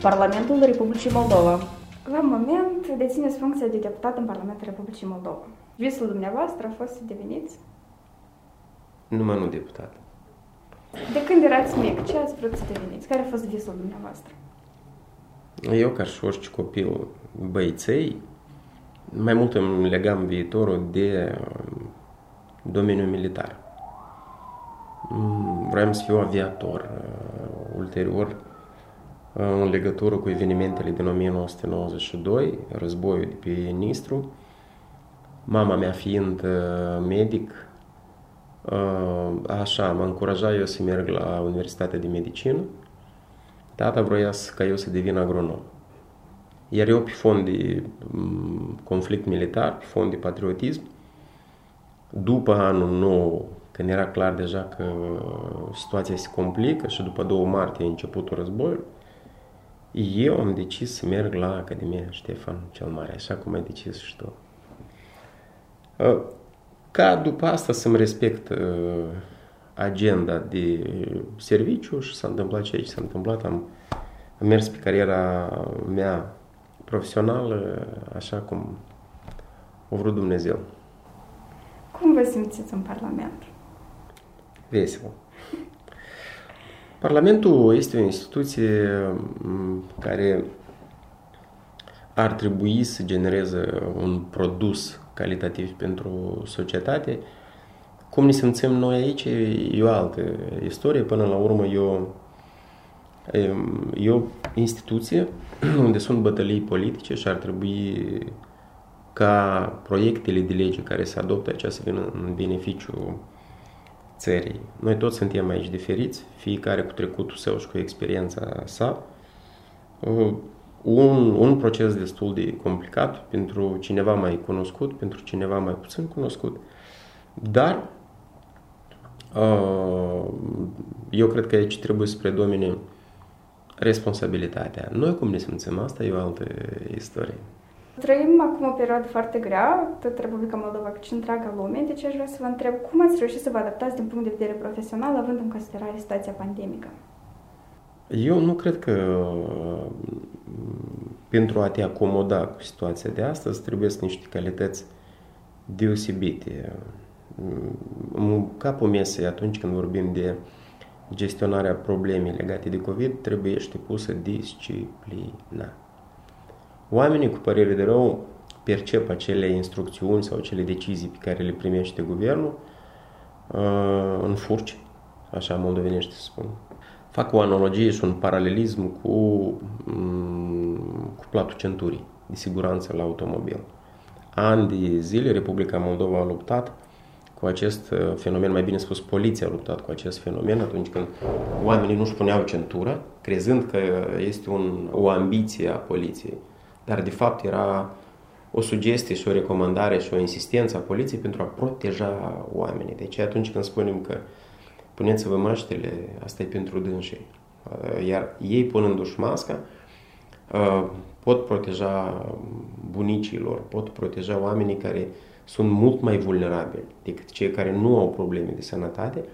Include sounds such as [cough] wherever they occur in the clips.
Parlamentul Republicii Moldova. La moment dețineți funcția de deputat în Parlamentul Republicii Moldova. Visul dumneavoastră a fost să deveniți? Numai nu deputat. De când erați mic, ce ați vrut să deveniți? Care a fost visul dumneavoastră? Eu, ca și orice copil băiței, mai mult îmi legam viitorul de um, domeniul militar. Mm, vreau să fiu aviator. Uh, ulterior, uh, în legătură cu evenimentele din 1992, războiul de pe Nistru, mama mea fiind uh, medic, așa, m-a încurajat eu să merg la Universitatea de Medicină. Tata vroia ca eu să devin agronom. Iar eu, pe fond de mm, conflict militar, pe fond de patriotism, după anul nou, când era clar deja că situația se complică și după 2 martie a începutul războiului, eu am decis să merg la Academia Ștefan cel Mare, așa cum ai decis și tu. Uh, ca după asta să-mi respect uh, agenda de serviciu și s-a întâmplat ceea ce s-a întâmplat, am, am mers pe cariera mea profesională așa cum o vrut Dumnezeu. Cum vă simțiți în Parlament? Vesel. Parlamentul este o instituție care ar trebui să genereze un produs calitativ pentru societate. Cum ne simțim noi aici e o altă istorie. Până la urmă e o, e o instituție [clears throat] unde sunt bătălii politice și ar trebui ca proiectele de lege care se adoptă aici să vină în beneficiu țării. Noi toți suntem aici diferiți, fiecare cu trecutul său și cu experiența sa. Un, un proces destul de complicat pentru cineva mai cunoscut, pentru cineva mai puțin cunoscut, dar eu cred că aici trebuie să predomine responsabilitatea. Noi cum ne simțim, asta e o altă istorie. Trăim acum o perioadă foarte grea, tot Republica Moldova, cât și întreaga lume, deci aș vrea să vă întreb cum ați reușit să vă adaptați din punct de vedere profesional, având în considerare situația pandemică? Eu nu cred că pentru a te acomoda cu situația de astăzi trebuie să niște calități deosebite. În capul mesei, atunci când vorbim de gestionarea problemei legate de COVID, trebuie să pusă disciplina. Oamenii cu părere de rău percep acele instrucțiuni sau acele decizii pe care le primește guvernul uh, în furci, așa moldovenește să spun. Fac o analogie și un paralelism cu, um, cu platul centurii de siguranță la automobil. Ani de zile Republica Moldova a luptat cu acest uh, fenomen, mai bine spus, poliția a luptat cu acest fenomen atunci când oamenii nu-și puneau centura, crezând că este un, o ambiție a poliției dar de fapt era o sugestie și o recomandare și o insistență a poliției pentru a proteja oamenii. Deci atunci când spunem că puneți-vă măștile, asta e pentru dânsii. Iar ei punându-și masca, pot proteja bunicilor, pot proteja oamenii care sunt mult mai vulnerabili decât cei care nu au probleme de sănătate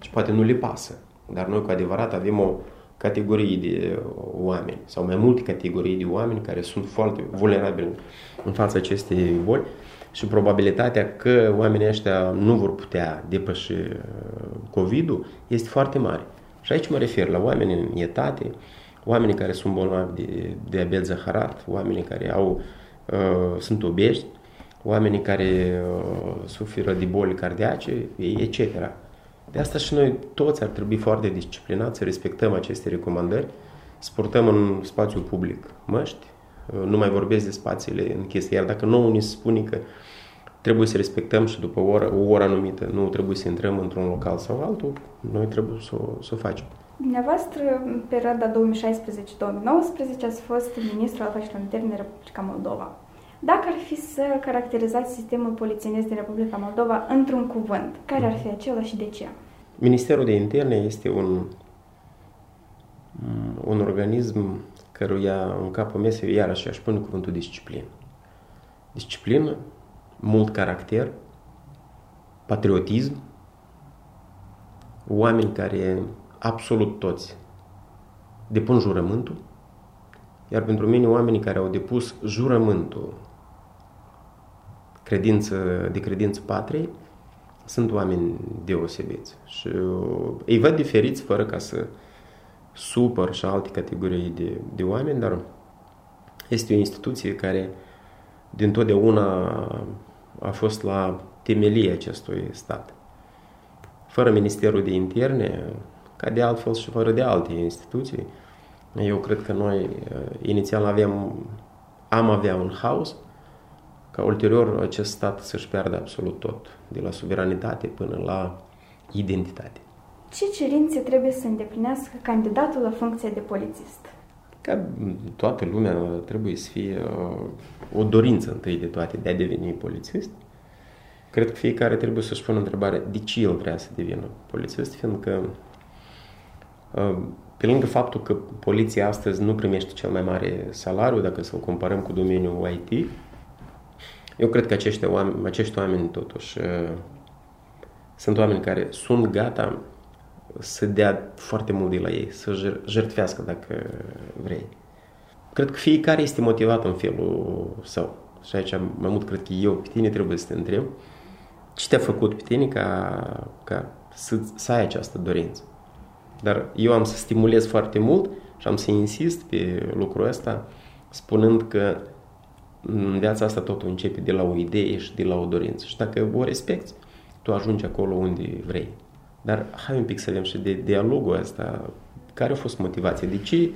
și poate nu le pasă. Dar noi cu adevărat avem o categorii de oameni sau mai multe categorii de oameni care sunt foarte vulnerabili în fața acestei boli și probabilitatea că oamenii ăștia nu vor putea depăși uh, COVID-ul este foarte mare. Și aici mă refer la oameni în etate, oamenii care sunt bolnavi de diabet zaharat, oamenii care au, uh, sunt obești, oamenii care uh, suferă de boli cardiace, etc. De asta și noi toți ar trebui foarte disciplinați să respectăm aceste recomandări, să purtăm în spațiu public măști, nu mai vorbesc de spațiile închise, iar dacă nouă ni se spune că trebuie să respectăm și după o oră, o oră anumită nu trebuie să intrăm într-un local sau altul, noi trebuie să o, să o facem. Dumneavoastră, în perioada 2016-2019, ați fost ministru al afacerilor interne în Republica Moldova. Dacă ar fi să caracterizați sistemul polițienesc din Republica Moldova într-un cuvânt, care ar fi acela și de ce? Ministerul de Interne este un, un organism căruia în capul mesei iarăși aș pune cuvântul disciplină. Disciplină, mult caracter, patriotism, oameni care absolut toți depun jurământul, iar pentru mine oamenii care au depus jurământul credință, de credință patriei sunt oameni deosebiți și uh, îi văd diferiți fără ca să supăr și alte categorii de, de oameni, dar este o instituție care din totdeauna a fost la temelie acestui stat. Fără Ministerul de Interne, ca de altfel și fără de alte instituții, eu cred că noi uh, inițial aveam, am avea un haos, ca ulterior acest stat să-și piardă absolut tot, de la suveranitate până la identitate. Ce cerințe trebuie să îndeplinească candidatul la funcția de polițist? Ca toată lumea trebuie să fie uh, o dorință întâi de toate de a deveni polițist. Cred că fiecare trebuie să-și pună întrebarea de ce el vrea să devină polițist, fiindcă uh, pe lângă faptul că poliția astăzi nu primește cel mai mare salariu, dacă să-l comparăm cu domeniul IT, eu cred că acești oameni, acești oameni totuși uh, sunt oameni care sunt gata să dea foarte mult de la ei, să jertfească dacă vrei. Cred că fiecare este motivat în felul său. Și aici mai mult cred că eu pe tine trebuie să te întreb ce te-a făcut pe tine ca, ca să, să ai această dorință. Dar eu am să stimulez foarte mult și am să insist pe lucrul ăsta spunând că în viața asta totul începe de la o idee și de la o dorință. Și dacă o respecti, tu ajungi acolo unde vrei. Dar hai un pic să vedem și de dialogul ăsta. Care a fost motivația? De ce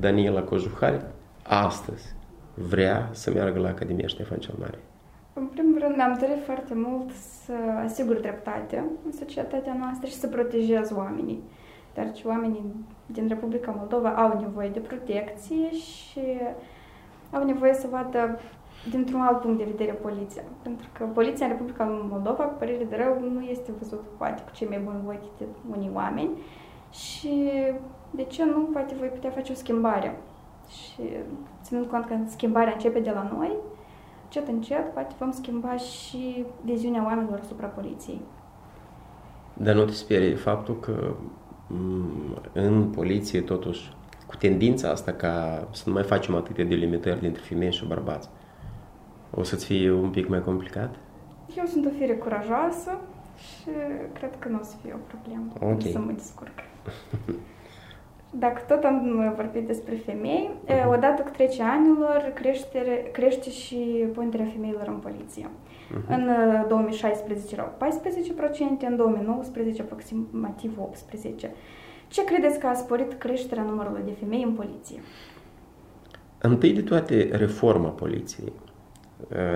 Daniela Cojuhari astăzi vrea să meargă la Academia Ștefan cel Mare? În primul rând, mi-am dorit foarte mult să asigur dreptate în societatea noastră și să protejez oamenii. Dar ce oamenii din Republica Moldova au nevoie de protecție și au nevoie să vadă dintr-un alt punct de vedere poliția. Pentru că poliția în Republica Moldova, cu părere de rău, nu este văzută poate cu cei mai buni ochi de unii oameni și de ce nu, poate voi putea face o schimbare. Și ținând cont că schimbarea începe de la noi, încet, încet, poate vom schimba și viziunea oamenilor asupra poliției. Dar nu te sperie faptul că mm, în poliție, totuși, cu tendința asta ca să nu mai facem atâtea delimitări dintre femei și bărbați, o să-ți fie un pic mai complicat? Eu sunt o fire curajoasă și cred că nu o să fie o problemă okay. să mă descurc. [laughs] Dacă tot am vorbit despre femei, uh-huh. odată cu trece anilor crește, crește și ponderea femeilor în poliție. Uh-huh. În 2016 erau 14%, în 2019 aproximativ 18%. Ce credeți că a sporit creșterea numărului de femei în poliție? Întâi de toate, reforma poliției.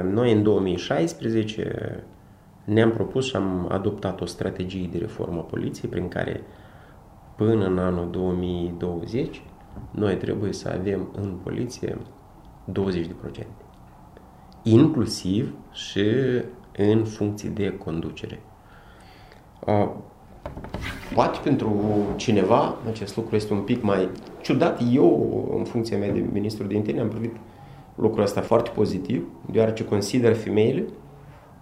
Noi în 2016 ne-am propus și am adoptat o strategie de reformă a poliției prin care până în anul 2020 noi trebuie să avem în poliție 20%. Inclusiv și în funcții de conducere. Poate pentru cineva acest lucru este un pic mai ciudat. Eu, în funcția mea de ministru de interne, am privit lucrul ăsta foarte pozitiv, deoarece consider femeile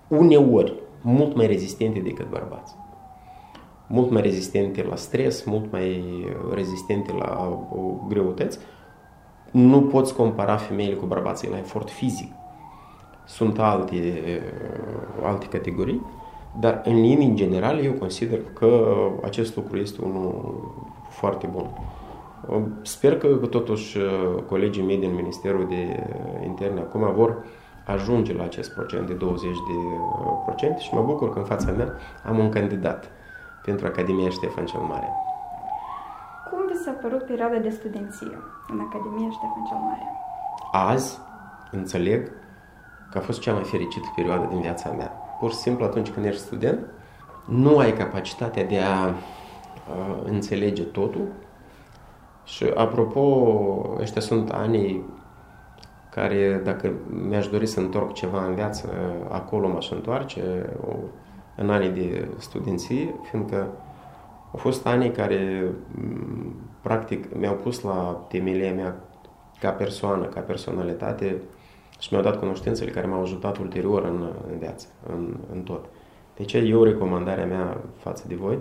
uneori mult mai rezistente decât bărbați. Mult mai rezistente la stres, mult mai rezistente la greutăți. Nu poți compara femeile cu bărbații la efort fizic. Sunt alte, alte categorii, dar în linii generale eu consider că acest lucru este unul foarte bun. Sper că totuși uh, colegii mei din Ministerul de Interne acum vor ajunge la acest procent de 20% de uh, și mă bucur că în fața mea am un candidat pentru Academia Ștefan cel Mare. Cum vi s-a părut perioada de studenție în Academia Ștefan cel Mare? Azi înțeleg că a fost cea mai fericită perioadă din viața mea. Pur și simplu atunci când ești student, nu ai capacitatea de a, a înțelege totul, și apropo, ăștia sunt anii care, dacă mi-aș dori să întorc ceva în viață, acolo m-aș întoarce, în anii de studenție, fiindcă au fost ani care, practic, mi-au pus la temelia mea ca persoană, ca personalitate și mi-au dat cunoștințele care m-au ajutat ulterior în, în viață, în, în tot. Deci eu recomandarea mea față de voi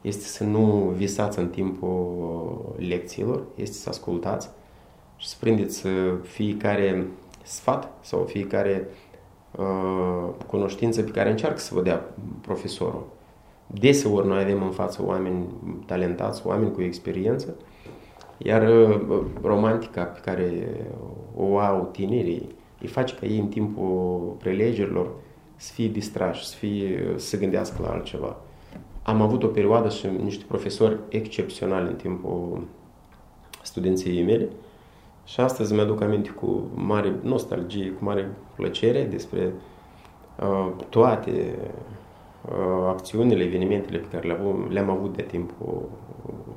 este să nu visați în timpul lecțiilor, este să ascultați și să prindeți fiecare sfat sau fiecare uh, cunoștință pe care încearcă să vă dea profesorul. Deseori noi avem în față oameni talentați, oameni cu experiență, iar uh, romantica pe care o au tinerii îi face ca ei în timpul prelegerilor să fie distrași, să, fie, să se gândească la altceva. Am avut o perioadă și niște profesori excepționali în timpul studenției mele și astăzi mi-aduc aminte cu mare nostalgie, cu mare plăcere despre uh, toate uh, acțiunile, evenimentele pe care le-am, le avut de timpul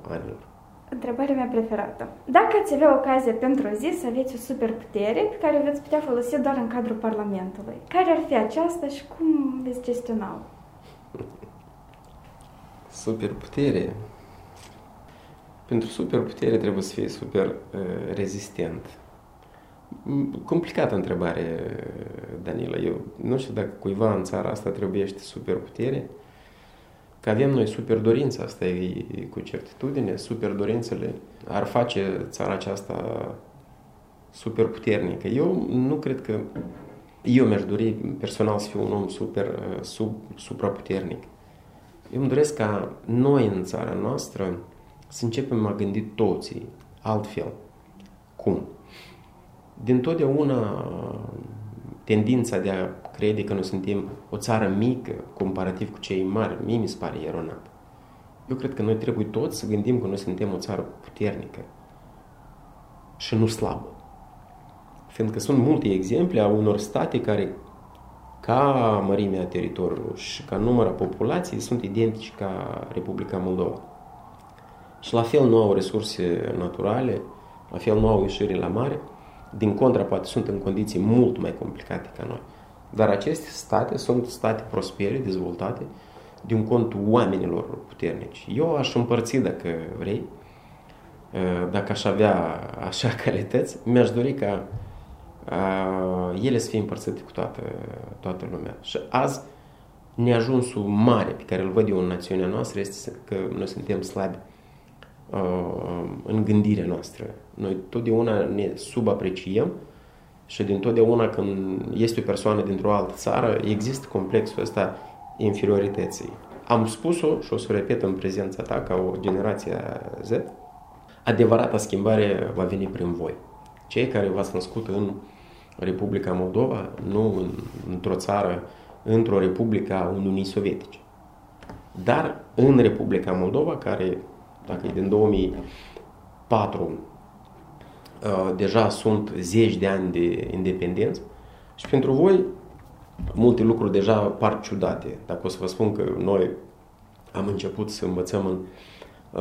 anilor. Întrebarea mea preferată. Dacă ați avea ocazie pentru o zi să aveți o superputere pe care o veți putea folosi doar în cadrul Parlamentului, care ar fi aceasta și cum veți gestiona-o? Superputere? Pentru superputere trebuie să fie super uh, rezistent. Complicată întrebare, Danila. Eu nu știu dacă cuiva în țara asta trebuiește superputere, că avem noi super dorința asta e, cu certitudine, super dorințele ar face țara aceasta super puternică. Eu nu cred că eu mi-aș dori personal să fiu un om super, sub, supraputernic. Eu îmi doresc ca noi în țara noastră să începem a gândi toții altfel. Cum? Din totdeauna tendința de a crede că noi suntem o țară mică comparativ cu cei mari, mie mi se pare eronat. Eu cred că noi trebuie toți să gândim că noi suntem o țară puternică și nu slabă. Fiindcă sunt multe exemple a unor state care, ca mărimea teritoriului și ca număr a populației, sunt identici ca Republica Moldova. Și la fel nu au resurse naturale, la fel nu au ieșire la mare, din contra, poate sunt în condiții mult mai complicate ca noi. Dar aceste state sunt state prospere, dezvoltate, din cont oamenilor puternici. Eu aș împărți, dacă vrei, dacă aș avea așa [laughs] calități, mi-aș dori ca ele să fie împărțite cu toată, toată lumea. Și azi, neajunsul mare pe care îl văd eu în națiunea noastră este că noi suntem slabi în gândirea noastră. Noi totdeauna ne subapreciem și din totdeauna când este o persoană dintr-o altă țară, există complexul ăsta inferiorității. Am spus-o și o să o repet în prezența ta ca o generație Z, adevărata schimbare va veni prin voi. Cei care v-ați născut în Republica Moldova, nu în, într-o țară, într-o republică a Uniunii Sovietice. Dar în Republica Moldova, care, dacă e din 2004, Uh, deja sunt zeci de ani de independență și pentru voi multe lucruri deja par ciudate. Dacă o să vă spun că noi am început să învățăm în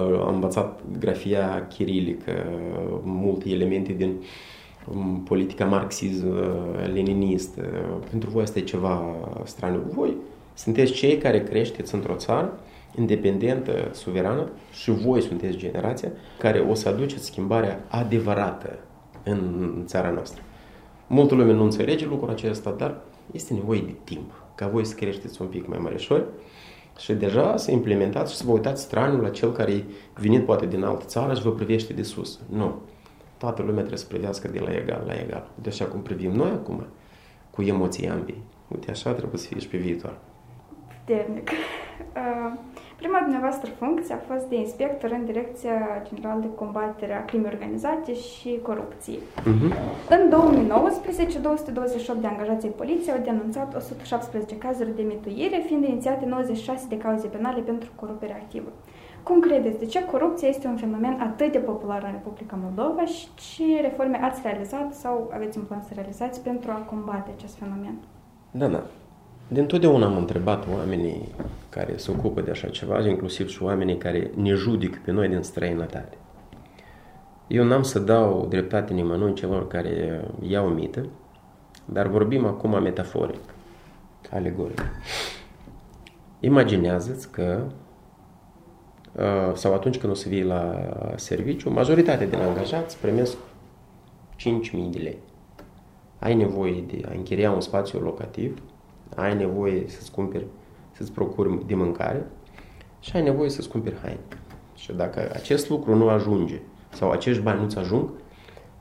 uh, am învățat grafia chirilică, multe elemente din um, politica marxism-leninistă. Pentru voi asta e ceva straniu. Voi sunteți cei care creșteți într-o țară independentă, suverană și voi sunteți generația care o să aduceți schimbarea adevărată în țara noastră. Multă lume nu înțelege lucrul acesta, dar este nevoie de timp ca voi să creșteți un pic mai măreșori și deja să implementați și să vă uitați straniul la cel care e venit poate din altă țară și vă privește de sus. Nu. Toată lumea trebuie să privească de la egal la egal. De așa cum privim noi acum, cu emoții ambii. Uite, așa trebuie să fie și pe viitor. Puternic. [laughs] Uh, Prima dumneavoastră funcție a fost de inspector în Direcția Generală de Combatere a Crimei Organizate și Corupției. Uh-huh. În 2019, 228 de angajați ai poliției au denunțat 117 cazuri de mituire, fiind inițiate 96 de cauze penale pentru corupere activă. Cum credeți, de ce corupția este un fenomen atât de popular în Republica Moldova și ce reforme ați realizat sau aveți în plan să realizați pentru a combate acest fenomen? Da, da. Din totdeauna am întrebat oamenii care se ocupă de așa ceva, inclusiv și oamenii care ne judică pe noi din străinătate. Eu n-am să dau dreptate nimănui celor care iau mită, dar vorbim acum metaforic, alegoric. Imaginează-ți că uh, sau atunci când o să vii la serviciu, majoritatea din angajați primesc 5.000 de lei. Ai nevoie de a închiria un spațiu locativ, ai nevoie să-ți cumperi, să-ți procuri de mâncare și ai nevoie să-ți cumperi haine. Și dacă acest lucru nu ajunge sau acești bani nu-ți ajung,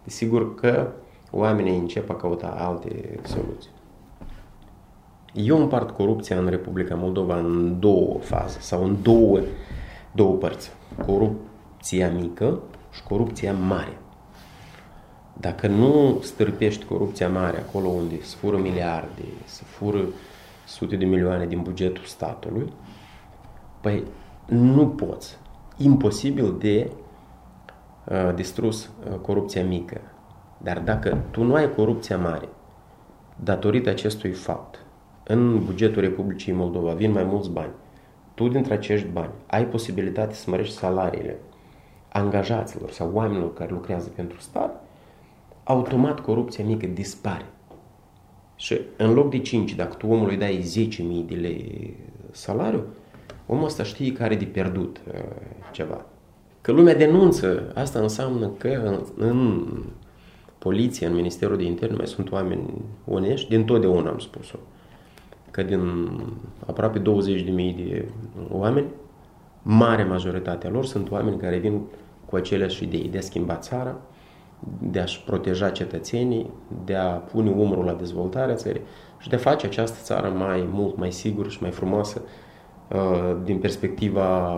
desigur că oamenii încep a căuta alte soluții. Eu împart corupția în Republica Moldova în două faze sau în două, două părți. Corupția mică și corupția mare. Dacă nu stârpești corupția mare acolo unde se fură miliarde, se fură sute de milioane din bugetul statului, păi nu poți. Imposibil de uh, distrus uh, corupția mică. Dar dacă tu nu ai corupția mare, datorită acestui fapt, în bugetul Republicii Moldova vin mai mulți bani, tu dintre acești bani ai posibilitate să mărești salariile angajaților sau oamenilor care lucrează pentru stat, automat corupția mică dispare. Și în loc de 5, dacă tu omului dai 10.000 de lei salariu, omul ăsta știe care are de pierdut uh, ceva. Că lumea denunță, asta înseamnă că în, în poliție, în Ministerul de Interne mai sunt oameni onești, din totdeauna am spus-o. Că din aproape 20.000 de oameni, mare majoritatea lor sunt oameni care vin cu aceleași idei de a schimba țara, de a-și proteja cetățenii, de a pune umărul la dezvoltarea țării și de a face această țară mai mult mai sigură și mai frumoasă uh, din perspectiva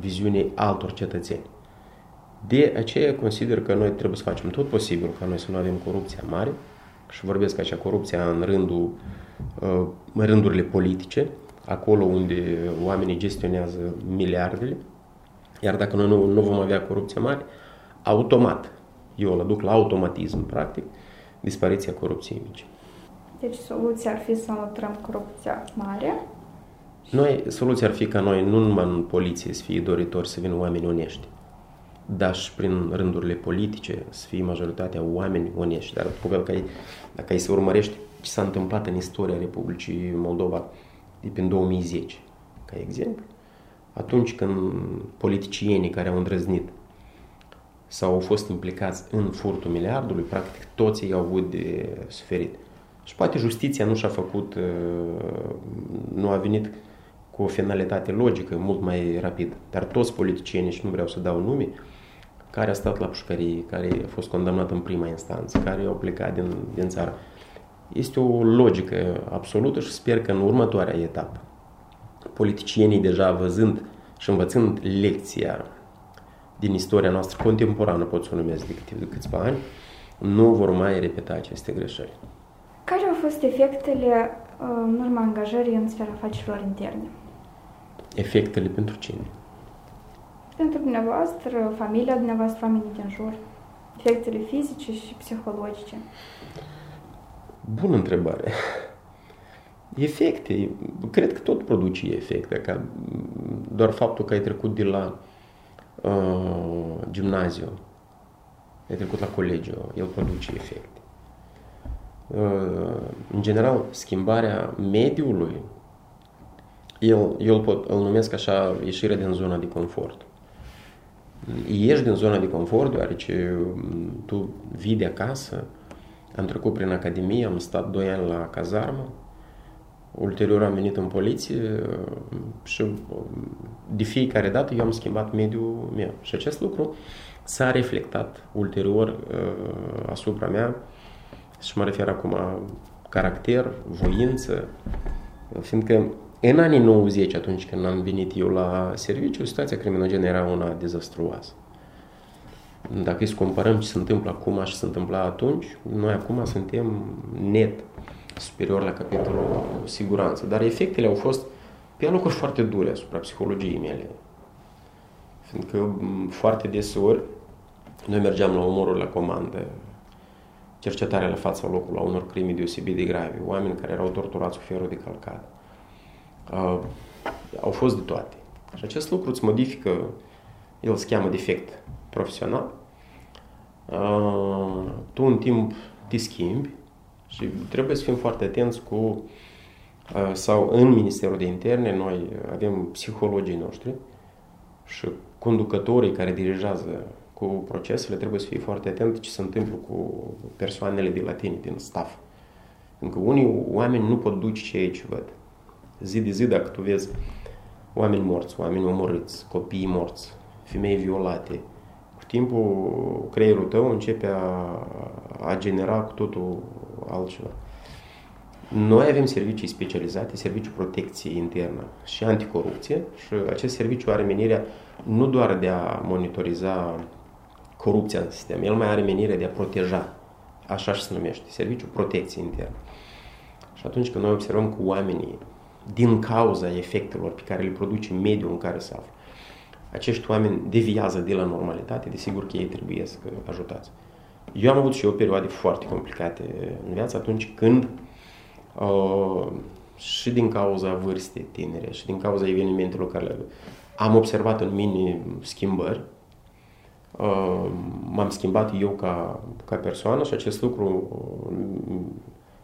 viziunii altor cetățeni. De aceea consider că noi trebuie să facem tot posibil ca noi să nu avem corupția mare și vorbesc acea corupția în rândul, uh, în rândurile politice, acolo unde oamenii gestionează miliardele, iar dacă noi nu, nu vom avea corupție mare, automat eu îl aduc la automatism, practic, dispariția corupției mici. Deci soluția ar fi să înlăturăm corupția mare? Noi, soluția ar fi ca noi, nu numai în poliție, să fie doritori să vină oameni onești, dar și prin rândurile politice să fie majoritatea oameni onești. Dar dacă ai, dacă ai să urmărești ce s-a întâmplat în istoria Republicii Moldova de prin 2010, ca exemplu, atunci când politicienii care au îndrăznit sau au fost implicați în furtul miliardului, practic toți ei au avut de suferit. Și poate justiția nu și-a făcut, uh, nu a venit cu o finalitate logică mult mai rapid. Dar toți politicienii, și nu vreau să dau nume, care a stat la pușcărie, care a fost condamnat în prima instanță, care au plecat din, din țară. Este o logică absolută și sper că în următoarea etapă politicienii deja văzând și învățând lecția din istoria noastră contemporană, pot să o numesc de, câte, de câțiva ani, nu vor mai repeta aceste greșeli. Care au fost efectele uh, în urma angajării în sfera afacerilor interne? Efectele pentru cine? Pentru dumneavoastră, familia dumneavoastră, oamenii din jur. Efectele fizice și psihologice. Bună întrebare. Efecte. Cred că tot produce efecte. Ca doar faptul că ai trecut de la uh, gimnaziu, ai trecut la colegiu, el produce efecte. Uh, în general, schimbarea mediului, el, eu îl, pot, îl numesc așa ieșirea din zona de confort. Ieși din zona de confort deoarece tu vii de acasă, am trecut prin academie, am stat 2 ani la cazarmă, Ulterior am venit în poliție și de fiecare dată eu am schimbat mediul meu. Și acest lucru s-a reflectat ulterior uh, asupra mea și mă refer acum caracter, voință, fiindcă în anii 90, atunci când am venit eu la serviciu, situația criminogenă era una dezastruoasă. Dacă îi să comparăm ce se întâmplă acum și se întâmpla atunci, noi acum suntem net superior la capitolul siguranță. Dar efectele au fost pe locuri foarte dure asupra psihologiei mele. Fiindcă foarte deseori noi mergeam la omorul la comandă, cercetarea la fața locului a unor crime deosebit de grave, oameni care erau torturați cu ferul de calcat. Uh, au fost de toate. Și acest lucru îți modifică, el se cheamă defect profesional. Uh, tu în timp te schimbi, și trebuie să fim foarte atenți cu uh, sau în Ministerul de Interne noi avem psihologii noștri și conducătorii care dirigează cu procesele trebuie să fie foarte atenți ce se întâmplă cu persoanele de la tine, din staff. Pentru că unii oameni nu pot duce ce aici văd. Zi de zi, dacă tu vezi oameni morți, oameni omorâți, copii morți, femei violate. Cu timpul, creierul tău începe a, a genera cu totul altceva. Noi avem servicii specializate, serviciul protecție internă și anticorupție și acest serviciu are menirea nu doar de a monitoriza corupția în sistem, el mai are menirea de a proteja, așa și se numește, serviciul protecție internă. Și atunci când noi observăm cu oamenii, din cauza efectelor pe care le produce mediul în care se află, acești oameni deviază de la normalitate, desigur că ei trebuie să ajutați. Eu am avut și eu perioade foarte complicate în viață atunci când uh, și din cauza vârstei tinere și din cauza evenimentelor care am observat în mine schimbări, uh, m-am schimbat eu ca, ca persoană și acest lucru uh,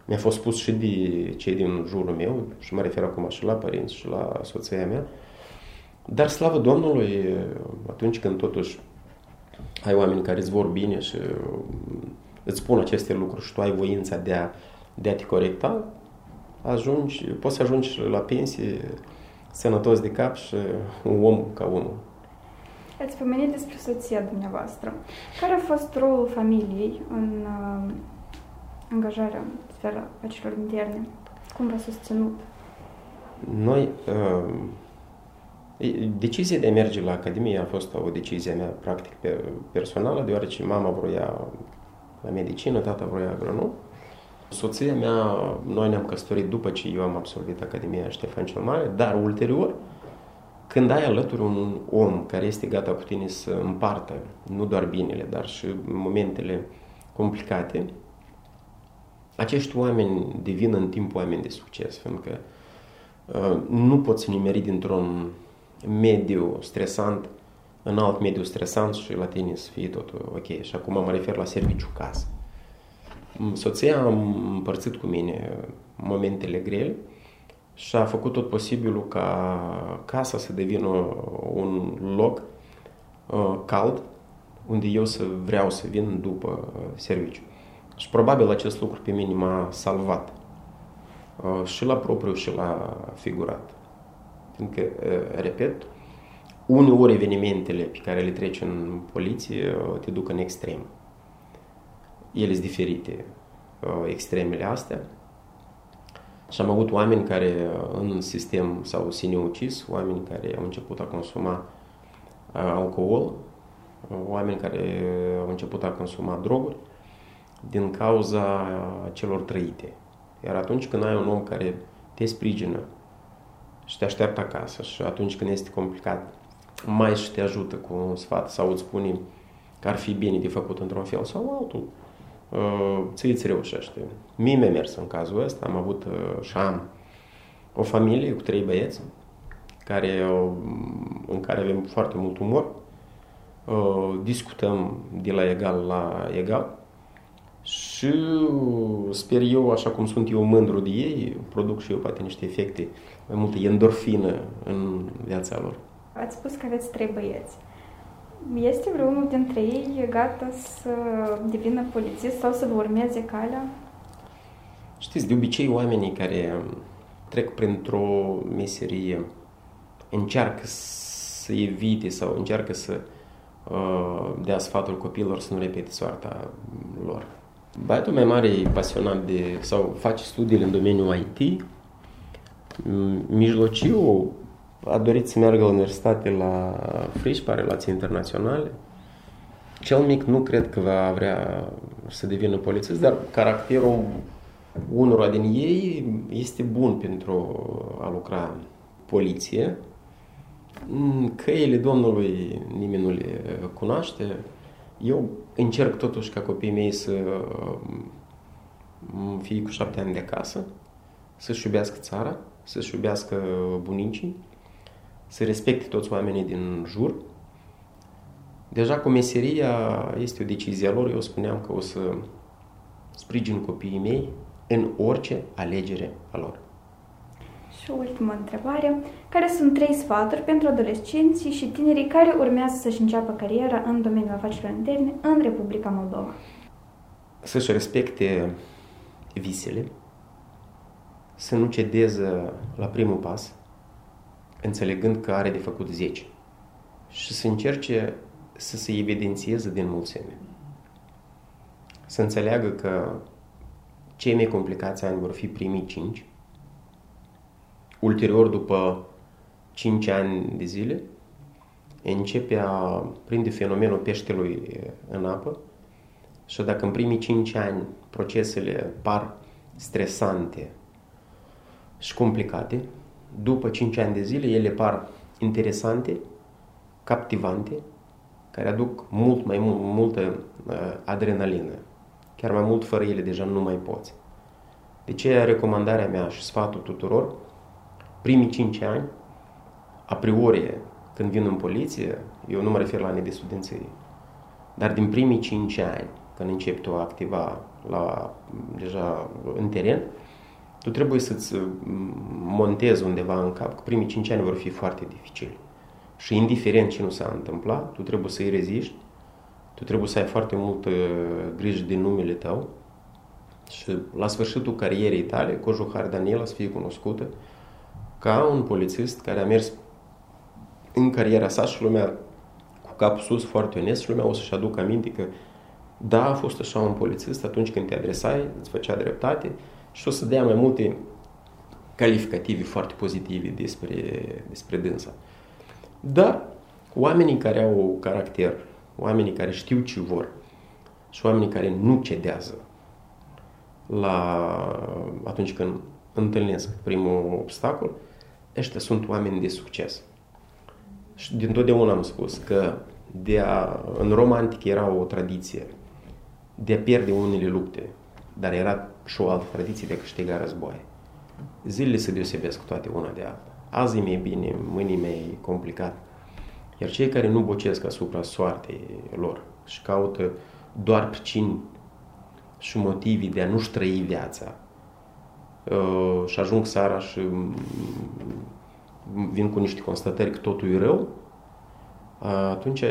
mi-a fost spus și de cei din jurul meu, și mă refer acum și la părinți și la soția mea, dar slavă Domnului, atunci când totuși ai oameni care îți vor bine și îți spun aceste lucruri și tu ai voința de a, de a te corecta, ajungi, poți să ajungi la pensie sănătos de cap și un om ca omul. Ați pomenit despre soția dumneavoastră. Care a fost rolul familiei în uh, angajarea în sfera afacerilor interne? Cum v-a susținut? Noi, uh, decizia de a merge la Academie a fost o decizie mea practic personală, deoarece mama vroia la medicină, tata vroia agronom. Soția mea, noi ne-am căsătorit după ce eu am absolvit Academia Ștefan cel Mare, dar ulterior, când ai alături un om care este gata cu tine să împartă nu doar binele, dar și momentele complicate, acești oameni devin în timp oameni de succes, pentru că uh, nu poți nimeri dintr-un mediu stresant în alt mediu stresant și la tine să fie totul ok. Și acum mă refer la serviciu casă. Soția a împărțit cu mine momentele grele și a făcut tot posibilul ca casa să devină un loc uh, cald unde eu să vreau să vin după uh, serviciu. Și probabil acest lucru pe mine m-a salvat uh, și la propriu și la figurat. Pentru că, repet, uneori evenimentele pe care le treci în poliție te duc în extrem ele sunt diferite, uh, extremele astea. Și am avut oameni care uh, în sistem s-au sinucis, oameni care au început a consuma uh, alcool, oameni care au început a consuma droguri din cauza celor trăite. Iar atunci când ai un om care te sprijină și te așteaptă acasă și atunci când este complicat, mai și te ajută cu un sfat sau îți spune că ar fi bine de făcut într-un fel sau altul, Uh, ți îți reușește. Mie mi-a mers în cazul ăsta, am avut uh, și am o familie cu trei băieți care, în care avem foarte mult umor, uh, discutăm de la egal la egal și sper eu, așa cum sunt eu mândru de ei, produc și eu poate niște efecte, mai multă endorfină în viața lor. Ați spus că aveți trei băieți. Este vreunul dintre ei gata să devină polițist sau să vă urmeze calea? Știți, de obicei oamenii care trec printr-o meserie încearcă să evite sau încearcă să uh, dea sfatul copiilor să nu repete soarta lor. Băiatul mai mare e pasionat de, sau face studiile în domeniul IT. Mijlociu a dorit să meargă la universitate la Frișpa, relații internaționale. Cel mic nu cred că va vrea să devină polițist, dar caracterul unora din ei este bun pentru a lucra poliție. Căile Domnului nimeni nu le cunoaște. Eu încerc totuși ca copiii mei să fie cu șapte ani de acasă, să-și iubească țara, să-și iubească bunicii, să respecte toți oamenii din jur. Deja cu meseria este o decizie a lor. Eu spuneam că o să sprijin copiii mei în orice alegere a lor. Și o ultimă întrebare. Care sunt trei sfaturi pentru adolescenții și tinerii care urmează să-și înceapă cariera în domeniul afacerilor interne în Republica Moldova? Să-și respecte visele, să nu cedeze la primul pas, înțelegând că are de făcut 10 și să încerce să se evidențieze din mulțime. Să înțeleagă că cei mai complicați ani vor fi primii 5, ulterior după 5 ani de zile, începe a prinde fenomenul peștelui în apă și dacă în primii 5 ani procesele par stresante și complicate, după 5 ani de zile ele par interesante, captivante, care aduc mult mai mult, multă uh, adrenalină. Chiar mai mult fără ele deja nu mai poți. De ce recomandarea mea și sfatul tuturor, primii 5 ani, a priori, când vin în poliție, eu nu mă refer la anii de studenție, dar din primii 5 ani, când începi tu a activa la, deja în teren, tu trebuie să-ți montezi undeva în cap că primii 5 ani vor fi foarte dificili. Și indiferent ce nu s-a întâmplat, tu trebuie să-i reziști, tu trebuie să ai foarte multă grijă de numele tău și la sfârșitul carierei tale, Cojuhar Daniela să fie cunoscută ca un polițist care a mers în cariera sa și lumea cu capul sus foarte onest și lumea o să-și aducă aminte că da, a fost așa un polițist atunci când te adresai, îți făcea dreptate și o să dea mai multe calificative foarte pozitive despre, despre dânsa. Dar oamenii care au caracter, oamenii care știu ce vor și oamenii care nu cedează la atunci când întâlnesc primul obstacol, ăștia sunt oameni de succes. Și din totdeauna am spus că de a, în romantic era o tradiție de a pierde unele lupte, dar era și o altă tradiție de a câștiga războaie. Zilele se deosebesc toate una de alta. Azi e mai bine, mâine e mai complicat. Iar cei care nu bocesc asupra soartei lor și caută doar pricini și motivi de a nu-și trăi viața uh, și ajung seara și mm, vin cu niște constatări că totul e rău, atunci uh,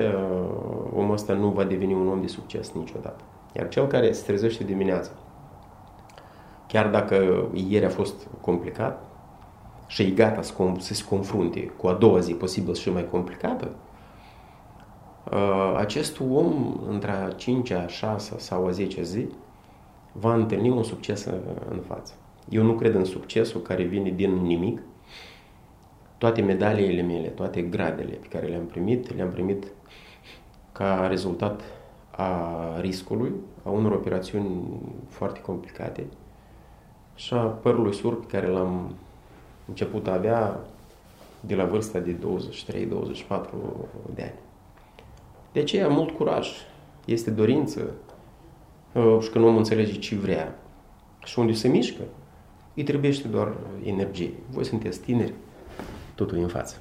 omul ăsta nu va deveni un om de succes niciodată. Iar cel care se trezește dimineața, chiar dacă ieri a fost complicat și e gata să, să se confrunte cu a doua zi posibil și mai complicată, uh, acest om, între a 5 a 6 sau a 10 zi, va întâlni un succes în față. Eu nu cred în succesul care vine din nimic. Toate medaliile mele, toate gradele pe care le-am primit, le-am primit ca rezultat a riscului, a unor operațiuni foarte complicate și a părului sur pe care l-am început a avea de la vârsta de 23-24 de ani. De aceea, mult curaj. Este dorință uh, și când omul înțelege ce vrea și unde se mișcă, îi trebuiește doar energie. Voi sunteți tineri, totul în față.